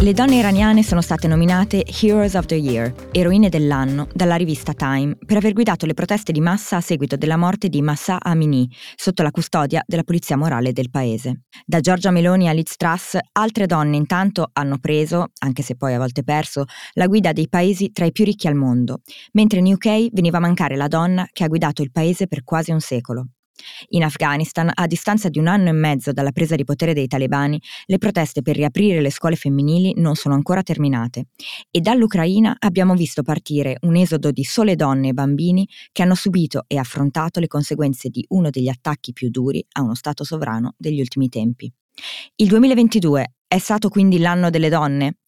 Le donne iraniane sono state nominate Heroes of the Year, eroine dell'anno, dalla rivista Time, per aver guidato le proteste di massa a seguito della morte di Massa Amini, sotto la custodia della polizia morale del paese. Da Giorgia Meloni a Liz Truss, altre donne intanto hanno preso, anche se poi a volte perso, la guida dei paesi tra i più ricchi al mondo, mentre in UK veniva a mancare la donna che ha guidato il paese per quasi un secolo. In Afghanistan, a distanza di un anno e mezzo dalla presa di potere dei talebani, le proteste per riaprire le scuole femminili non sono ancora terminate e dall'Ucraina abbiamo visto partire un esodo di sole donne e bambini che hanno subito e affrontato le conseguenze di uno degli attacchi più duri a uno Stato sovrano degli ultimi tempi. Il 2022 è stato quindi l'anno delle donne?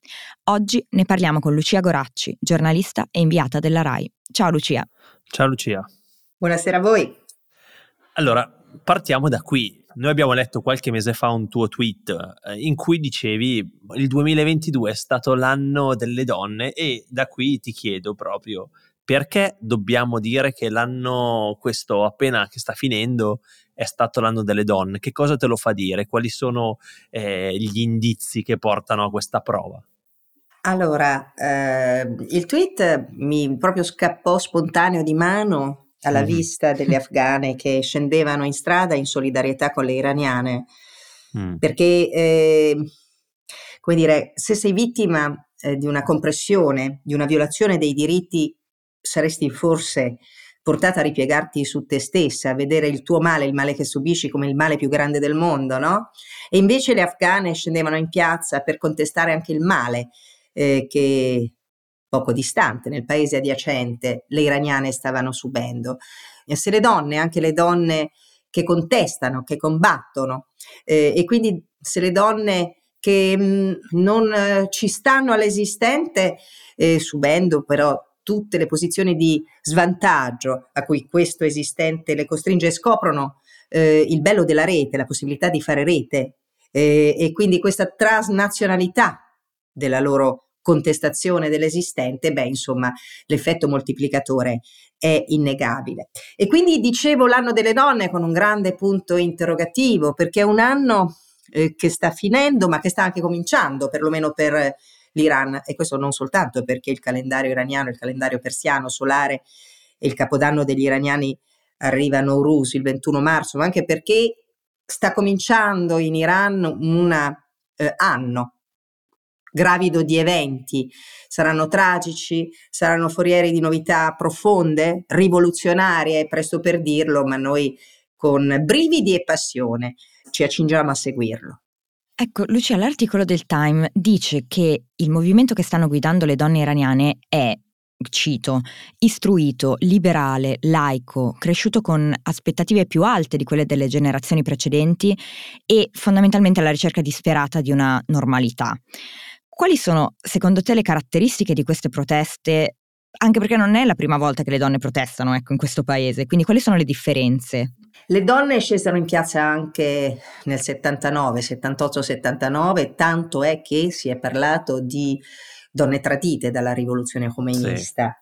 Oggi ne parliamo con Lucia Goracci, giornalista e inviata della RAI. Ciao Lucia. Ciao Lucia. Buonasera a voi. Allora, partiamo da qui. Noi abbiamo letto qualche mese fa un tuo tweet eh, in cui dicevi il 2022 è stato l'anno delle donne e da qui ti chiedo proprio perché dobbiamo dire che l'anno questo appena che sta finendo è stato l'anno delle donne? Che cosa te lo fa dire? Quali sono eh, gli indizi che portano a questa prova? Allora, eh, il tweet mi proprio scappò spontaneo di mano alla mm. vista delle afghane che scendevano in strada in solidarietà con le iraniane, mm. perché, eh, come dire, se sei vittima eh, di una compressione, di una violazione dei diritti, saresti forse portata a ripiegarti su te stessa, a vedere il tuo male, il male che subisci come il male più grande del mondo, no? E invece le afghane scendevano in piazza per contestare anche il male eh, che poco distante, nel paese adiacente, le iraniane stavano subendo. E se le donne, anche le donne che contestano, che combattono, eh, e quindi se le donne che mh, mm, non eh, ci stanno all'esistente, eh, subendo però tutte le posizioni di svantaggio a cui questo esistente le costringe scoprono eh, il bello della rete, la possibilità di fare rete eh, e quindi questa transnazionalità della loro contestazione dell'esistente, beh, insomma, l'effetto moltiplicatore è innegabile. E quindi dicevo l'anno delle donne con un grande punto interrogativo, perché è un anno eh, che sta finendo, ma che sta anche cominciando, perlomeno per l'Iran, e questo non soltanto perché il calendario iraniano, il calendario persiano solare e il capodanno degli iraniani arrivano a il 21 marzo, ma anche perché sta cominciando in Iran un eh, anno gravido di eventi, saranno tragici, saranno forieri di novità profonde, rivoluzionarie, presto per dirlo, ma noi con brividi e passione ci accingiamo a seguirlo. Ecco, Lucia, l'articolo del Time dice che il movimento che stanno guidando le donne iraniane è cito, istruito, liberale, laico, cresciuto con aspettative più alte di quelle delle generazioni precedenti e fondamentalmente alla ricerca disperata di una normalità. Quali sono, secondo te, le caratteristiche di queste proteste? Anche perché non è la prima volta che le donne protestano ecco, in questo paese, quindi quali sono le differenze? Le donne scesero in piazza anche nel 79, 78, 79, tanto è che si è parlato di donne tradite dalla rivoluzione comunista.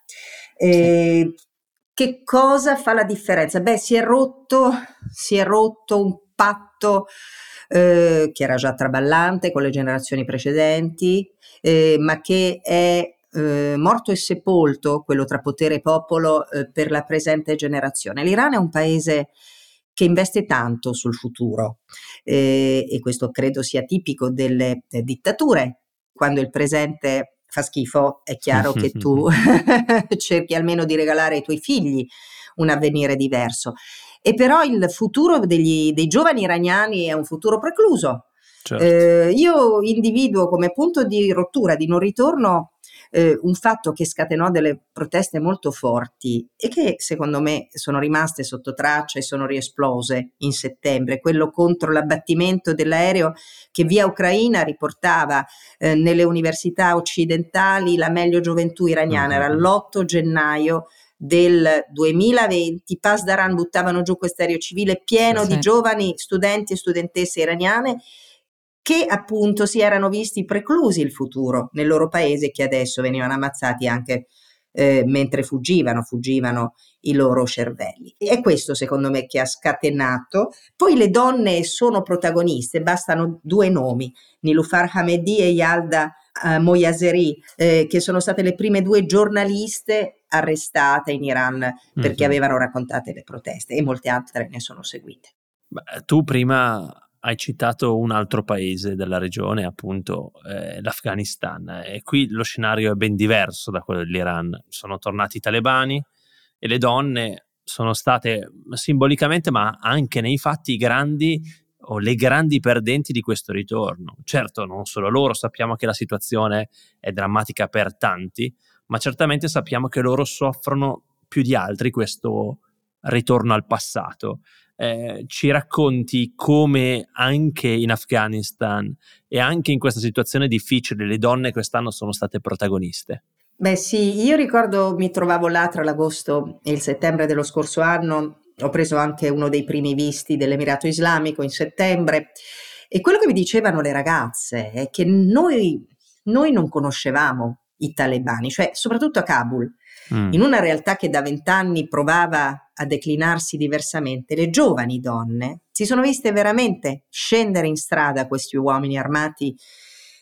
Sì. E sì. Che cosa fa la differenza? Beh, si è rotto, si è rotto un patto eh, che era già traballante con le generazioni precedenti, eh, ma che è eh, morto e sepolto, quello tra potere e popolo, eh, per la presente generazione. L'Iran è un paese che investe tanto sul futuro eh, e questo credo sia tipico delle dittature. Quando il presente fa schifo, è chiaro che tu cerchi almeno di regalare ai tuoi figli un avvenire diverso. E però il futuro degli, dei giovani iraniani è un futuro precluso. Certo. Eh, io individuo come punto di rottura, di non ritorno, eh, un fatto che scatenò delle proteste molto forti e che secondo me sono rimaste sotto traccia e sono riesplose in settembre, quello contro l'abbattimento dell'aereo che via Ucraina riportava eh, nelle università occidentali la meglio gioventù iraniana, era mm-hmm. l'8 gennaio del 2020, Pasdaran buttavano giù questo aereo civile pieno sì, di giovani studenti e studentesse iraniane che appunto si erano visti preclusi il futuro nel loro paese che adesso venivano ammazzati anche eh, mentre fuggivano, fuggivano i loro cervelli. E questo secondo me che ha scatenato. Poi le donne sono protagoniste, bastano due nomi, Nilufar Hamedi e Yalda uh, Moyazeri, eh, che sono state le prime due giornaliste arrestate in Iran perché mm-hmm. avevano raccontato le proteste e molte altre ne sono seguite. Beh, tu prima hai citato un altro paese della regione, appunto eh, l'Afghanistan, e qui lo scenario è ben diverso da quello dell'Iran. Sono tornati i talebani e le donne sono state simbolicamente, ma anche nei fatti, i grandi o le grandi perdenti di questo ritorno. Certo, non solo loro, sappiamo che la situazione è drammatica per tanti, ma certamente sappiamo che loro soffrono più di altri questo ritorno al passato eh, ci racconti come anche in Afghanistan e anche in questa situazione difficile le donne quest'anno sono state protagoniste. Beh sì, io ricordo mi trovavo là tra l'agosto e il settembre dello scorso anno, ho preso anche uno dei primi visti dell'Emirato Islamico in settembre e quello che mi dicevano le ragazze è che noi, noi non conoscevamo i talebani, cioè soprattutto a Kabul, mm. in una realtà che da vent'anni provava a declinarsi diversamente, le giovani donne si sono viste veramente scendere in strada questi uomini armati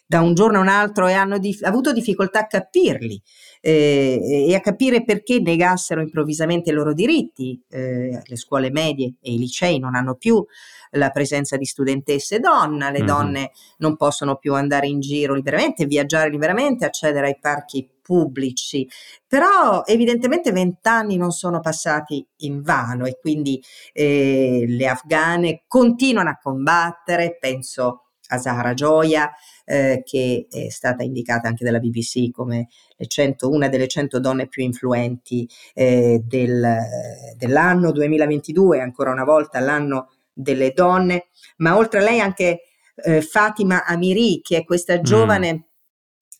da un giorno a un altro e hanno dif- avuto difficoltà a capirli eh, e a capire perché negassero improvvisamente i loro diritti. Eh, le scuole medie e i licei non hanno più la presenza di studentesse donna, le mm-hmm. donne non possono più andare in giro liberamente, viaggiare liberamente, accedere ai parchi pubblici, però evidentemente vent'anni non sono passati in vano e quindi eh, le afghane continuano a combattere, penso a Zahra Gioia, eh, che è stata indicata anche dalla BBC come 100, una delle 100 donne più influenti eh, del, dell'anno 2022, ancora una volta l'anno delle donne, ma oltre a lei anche eh, Fatima Amiri, che è questa mm. giovane mm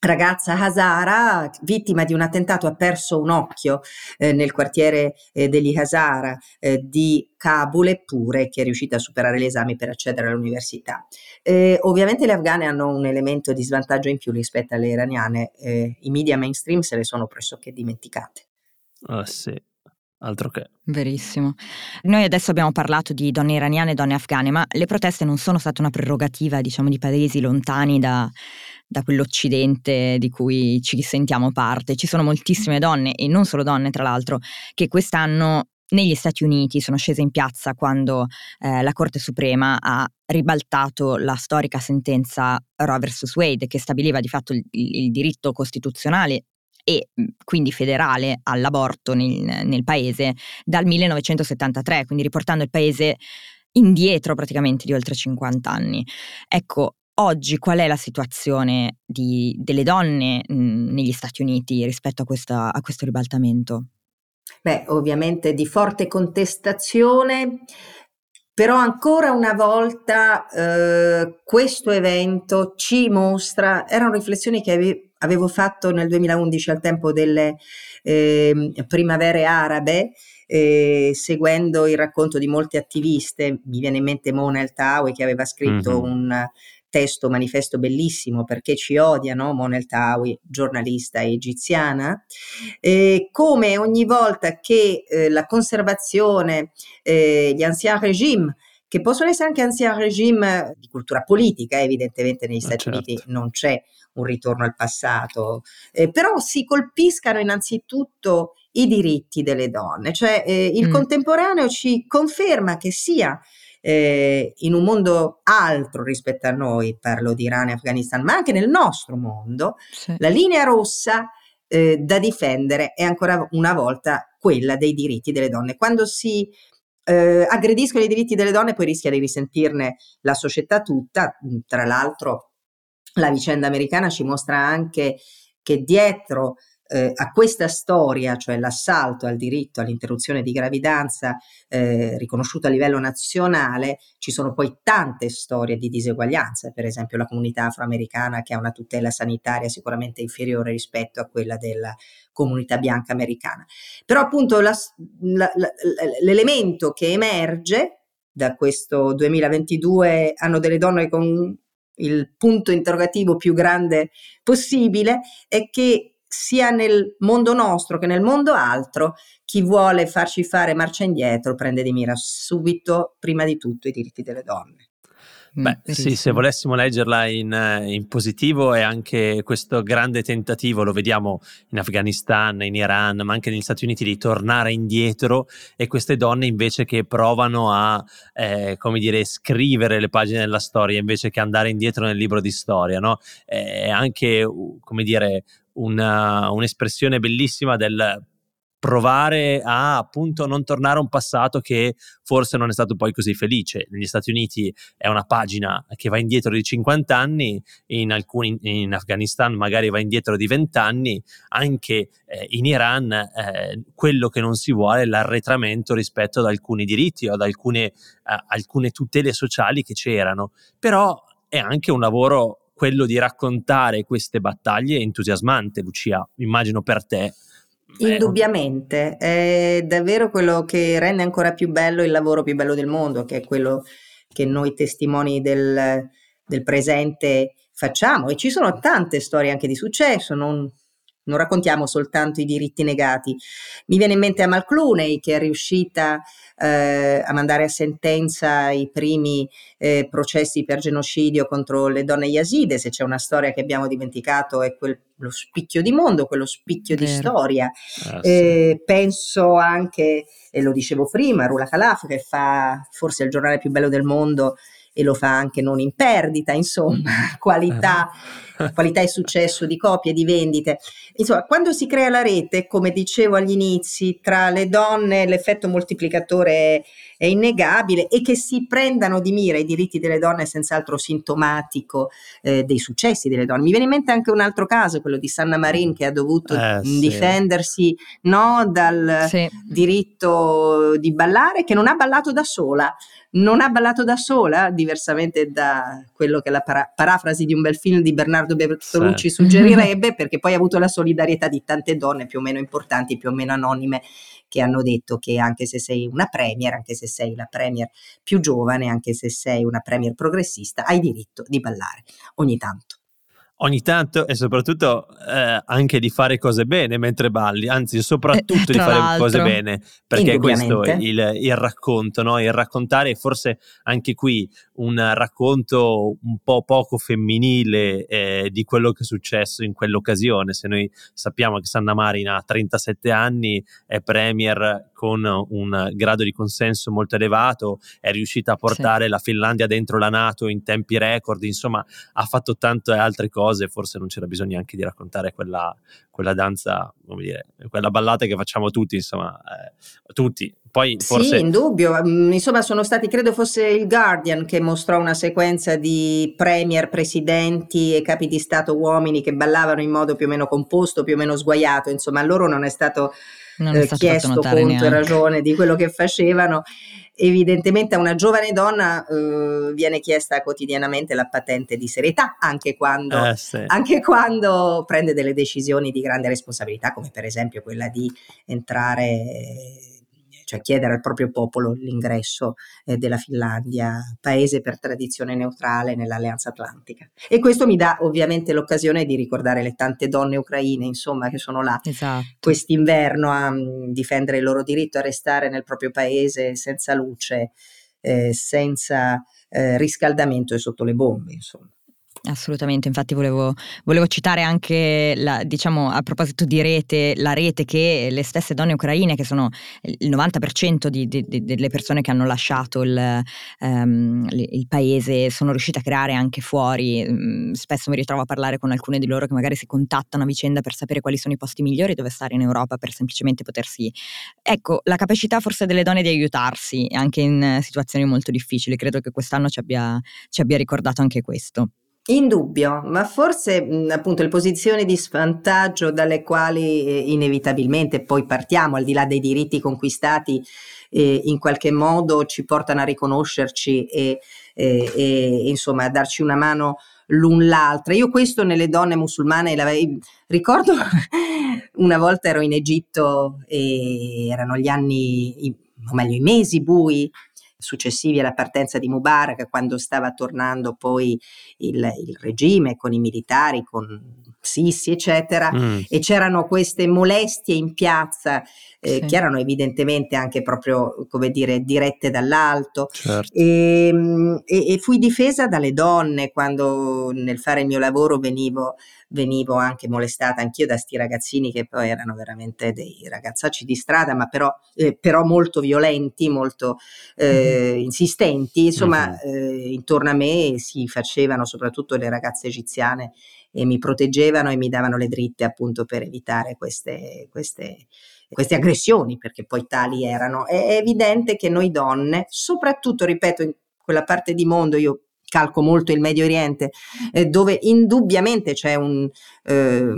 ragazza Hazara, vittima di un attentato, ha perso un occhio eh, nel quartiere eh, degli Hazara eh, di Kabul, eppure che è riuscita a superare gli esami per accedere all'università. Eh, ovviamente le afghane hanno un elemento di svantaggio in più rispetto alle iraniane, eh, i media mainstream se le sono pressoché dimenticate. Ah sì, altro che. Verissimo. Noi adesso abbiamo parlato di donne iraniane e donne afghane, ma le proteste non sono state una prerogativa, diciamo, di paesi lontani da, da quell'Occidente di cui ci sentiamo parte. Ci sono moltissime donne, e non solo donne tra l'altro, che quest'anno negli Stati Uniti sono scese in piazza quando eh, la Corte Suprema ha ribaltato la storica sentenza Roe vs. Wade che stabiliva di fatto il, il diritto costituzionale e quindi federale all'aborto nel, nel paese dal 1973, quindi riportando il paese indietro praticamente di oltre 50 anni. Ecco, Oggi qual è la situazione di, delle donne mh, negli Stati Uniti rispetto a, questa, a questo ribaltamento? Beh, ovviamente di forte contestazione, però ancora una volta eh, questo evento ci mostra, erano riflessioni che ave, avevo fatto nel 2011 al tempo delle eh, primavere arabe, eh, seguendo il racconto di molte attiviste, mi viene in mente Mona El Tawi che aveva scritto mm-hmm. un testo, manifesto bellissimo perché ci odiano, Monel Tawi, giornalista egiziana, eh, come ogni volta che eh, la conservazione, eh, gli ancien régime, che possono essere anche ancien régime di cultura politica, evidentemente negli Stati certo. Uniti non c'è un ritorno al passato, eh, però si colpiscano innanzitutto i diritti delle donne, cioè eh, il mm. contemporaneo ci conferma che sia eh, in un mondo altro rispetto a noi, parlo di Iran e Afghanistan, ma anche nel nostro mondo, sì. la linea rossa eh, da difendere è ancora una volta quella dei diritti delle donne. Quando si eh, aggrediscono i diritti delle donne poi rischia di risentirne la società tutta, tra l'altro la vicenda americana ci mostra anche che dietro eh, a questa storia, cioè l'assalto al diritto all'interruzione di gravidanza eh, riconosciuto a livello nazionale, ci sono poi tante storie di diseguaglianza, per esempio la comunità afroamericana che ha una tutela sanitaria sicuramente inferiore rispetto a quella della comunità bianca americana. Però appunto la, la, la, l'elemento che emerge da questo 2022 anno delle donne con il punto interrogativo più grande possibile è che sia nel mondo nostro che nel mondo altro, chi vuole farci fare marcia indietro prende di mira subito, prima di tutto, i diritti delle donne. Beh, sì, se volessimo leggerla in, in, positivo è anche questo grande tentativo, lo vediamo in Afghanistan, in Iran, ma anche negli Stati Uniti, di tornare indietro e queste donne invece che provano a, eh, come dire, scrivere le pagine della storia invece che andare indietro nel libro di storia, no? È anche, come dire, una, un'espressione bellissima del provare a appunto non tornare a un passato che forse non è stato poi così felice. Negli Stati Uniti è una pagina che va indietro di 50 anni, in, alcuni, in Afghanistan magari va indietro di 20 anni, anche eh, in Iran eh, quello che non si vuole è l'arretramento rispetto ad alcuni diritti o ad alcune, eh, alcune tutele sociali che c'erano. Però è anche un lavoro quello di raccontare queste battaglie è entusiasmante, Lucia, immagino per te. Indubbiamente, è davvero quello che rende ancora più bello il lavoro più bello del mondo, che è quello che noi testimoni del, del presente facciamo. E ci sono tante storie anche di successo, non, non raccontiamo soltanto i diritti negati. Mi viene in mente Amal Clooney che è riuscita eh, a mandare a sentenza i primi eh, processi per genocidio contro le donne yazide, se c'è una storia che abbiamo dimenticato è quel, lo spicchio di mondo, quello spicchio Vero. di storia. Ah, sì. eh, penso anche, e lo dicevo prima, Rula Khalaf che fa forse il giornale più bello del mondo e lo fa anche non in perdita, insomma, qualità, qualità e successo di copie, di vendite. Insomma, quando si crea la rete, come dicevo agli inizi, tra le donne l'effetto moltiplicatore è innegabile e che si prendano di mira i diritti delle donne è senz'altro sintomatico eh, dei successi delle donne. Mi viene in mente anche un altro caso, quello di Sanna Marin che ha dovuto eh, sì. difendersi no, dal sì. diritto di ballare, che non ha ballato da sola non ha ballato da sola, diversamente da quello che la para- parafrasi di un bel film di Bernardo Bertolucci sì. suggerirebbe, perché poi ha avuto la solidarietà di tante donne più o meno importanti, più o meno anonime, che hanno detto che anche se sei una premier, anche se sei la premier più giovane, anche se sei una premier progressista, hai diritto di ballare ogni tanto ogni tanto e soprattutto eh, anche di fare cose bene mentre balli, anzi soprattutto eh, di fare l'altro. cose bene, perché questo è il, il racconto, no? il raccontare forse anche qui un racconto un po' poco femminile eh, di quello che è successo in quell'occasione, se noi sappiamo che Sanna Marin ha 37 anni, è premier con un grado di consenso molto elevato, è riuscita a portare sì. la Finlandia dentro la Nato in tempi record, insomma ha fatto tante altre cose, forse non c'era bisogno neanche di raccontare quella, quella danza, come dire, quella ballata che facciamo tutti, insomma, eh, tutti. Poi forse... Sì, in dubbio, mm, insomma sono stati, credo fosse il Guardian che mostrò una sequenza di premier, presidenti e capi di Stato uomini che ballavano in modo più o meno composto, più o meno sguaiato, insomma a loro non è stato eh, chiesto conto neanche. e ragione di quello che facevano. Evidentemente a una giovane donna eh, viene chiesta quotidianamente la patente di serietà, anche quando, eh, sì. anche quando prende delle decisioni di grande responsabilità, come per esempio quella di entrare cioè chiedere al proprio popolo l'ingresso eh, della Finlandia, paese per tradizione neutrale nell'Alleanza Atlantica. E questo mi dà ovviamente l'occasione di ricordare le tante donne ucraine, insomma, che sono là esatto. quest'inverno a um, difendere il loro diritto a restare nel proprio paese senza luce, eh, senza eh, riscaldamento e sotto le bombe, insomma. Assolutamente, infatti volevo, volevo citare anche, la, diciamo, a proposito di rete, la rete che le stesse donne ucraine, che sono il 90% di, di, di, delle persone che hanno lasciato il, um, il, paese, sono riuscite a creare anche fuori. Um, spesso mi ritrovo a parlare con alcune di loro che magari si contattano a vicenda per sapere quali sono i posti migliori dove stare in Europa per semplicemente potersi... Ecco, la capacità forse delle donne di aiutarsi anche in situazioni molto difficili, credo che quest'anno ci abbia, ci abbia ricordato anche questo. Indubbio, ma forse appunto le posizioni di svantaggio dalle quali eh, inevitabilmente poi partiamo, al di là dei diritti conquistati, eh, in qualche modo ci portano a riconoscerci e, e, e insomma a darci una mano l'un l'altra. Io questo nelle donne musulmane ricordo una volta ero in Egitto e erano gli anni, o meglio i mesi bui successivi alla partenza di Mubarak, quando stava tornando poi il, il regime con i militari, con Sissi, eccetera, mm. e c'erano queste molestie in piazza eh, sì. che erano evidentemente anche proprio, come dire, dirette dall'alto. Certo. E, ehm, e, e, fui difesa dalle donne quando nel fare il mio lavoro venivo, venivo anche molestata anch'io da sti ragazzini che poi erano veramente dei ragazzacci di strada, ma però, eh, però molto violenti, molto eh, mm-hmm. insistenti. Insomma, mm-hmm. intorno a me si facevano soprattutto le ragazze egiziane e mi proteggevano e mi davano le dritte appunto per evitare queste, queste, queste aggressioni, perché poi tali erano. È evidente che noi donne, soprattutto, ripeto, in quella parte di mondo, io calco molto il Medio Oriente, eh, dove indubbiamente c'è un... Eh,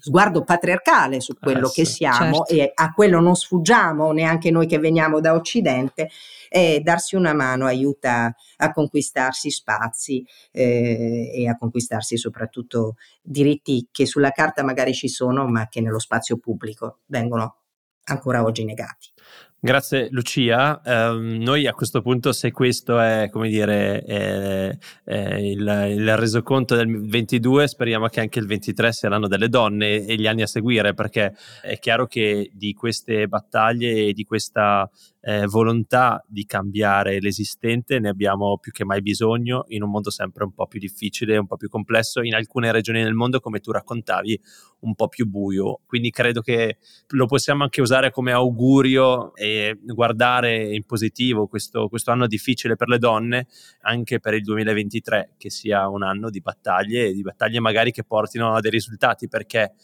sguardo patriarcale su quello eh, che siamo certo. e a quello non sfuggiamo neanche noi che veniamo da Occidente e darsi una mano aiuta a conquistarsi spazi eh, e a conquistarsi soprattutto diritti che sulla carta magari ci sono ma che nello spazio pubblico vengono ancora oggi negati. Grazie Lucia. Um, noi a questo punto, se questo è, dire, è, è il, il, resoconto del 22, speriamo che anche il 23 saranno delle donne e gli anni a seguire, perché è chiaro che di queste battaglie e di questa eh, volontà di cambiare l'esistente ne abbiamo più che mai bisogno in un mondo sempre un po' più difficile, un po' più complesso, in alcune regioni del mondo, come tu raccontavi, un po' più buio. Quindi credo che lo possiamo anche usare come augurio e guardare in positivo questo, questo anno difficile per le donne, anche per il 2023, che sia un anno di battaglie di battaglie magari che portino a dei risultati, perché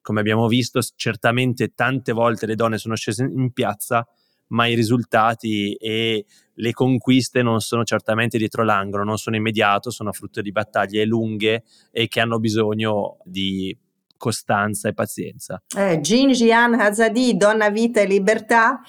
come abbiamo visto, certamente tante volte le donne sono scese in piazza ma i risultati e le conquiste non sono certamente dietro l'angolo, non sono immediato, sono frutto di battaglie lunghe e che hanno bisogno di costanza e pazienza. Eh, Jin Jian Hazadi, Donna, Vita e Libertà,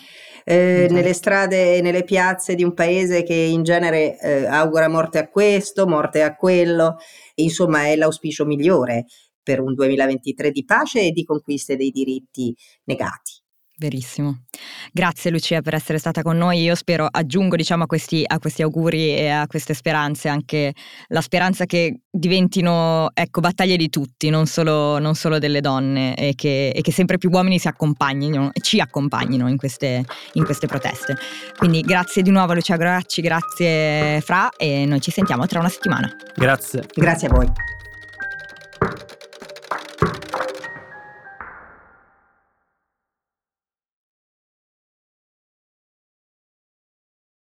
eh, esatto. nelle strade e nelle piazze di un paese che in genere eh, augura morte a questo, morte a quello, insomma è l'auspicio migliore per un 2023 di pace e di conquiste dei diritti negati. Verissimo. Grazie Lucia per essere stata con noi. Io spero, aggiungo diciamo, a, questi, a questi auguri e a queste speranze anche la speranza che diventino ecco, battaglie di tutti, non solo, non solo delle donne e che, e che, sempre più uomini si accompagnino e ci accompagnino in queste, in queste proteste. Quindi grazie di nuovo Lucia Gracci, grazie Fra e noi ci sentiamo tra una settimana. Grazie. Grazie a voi.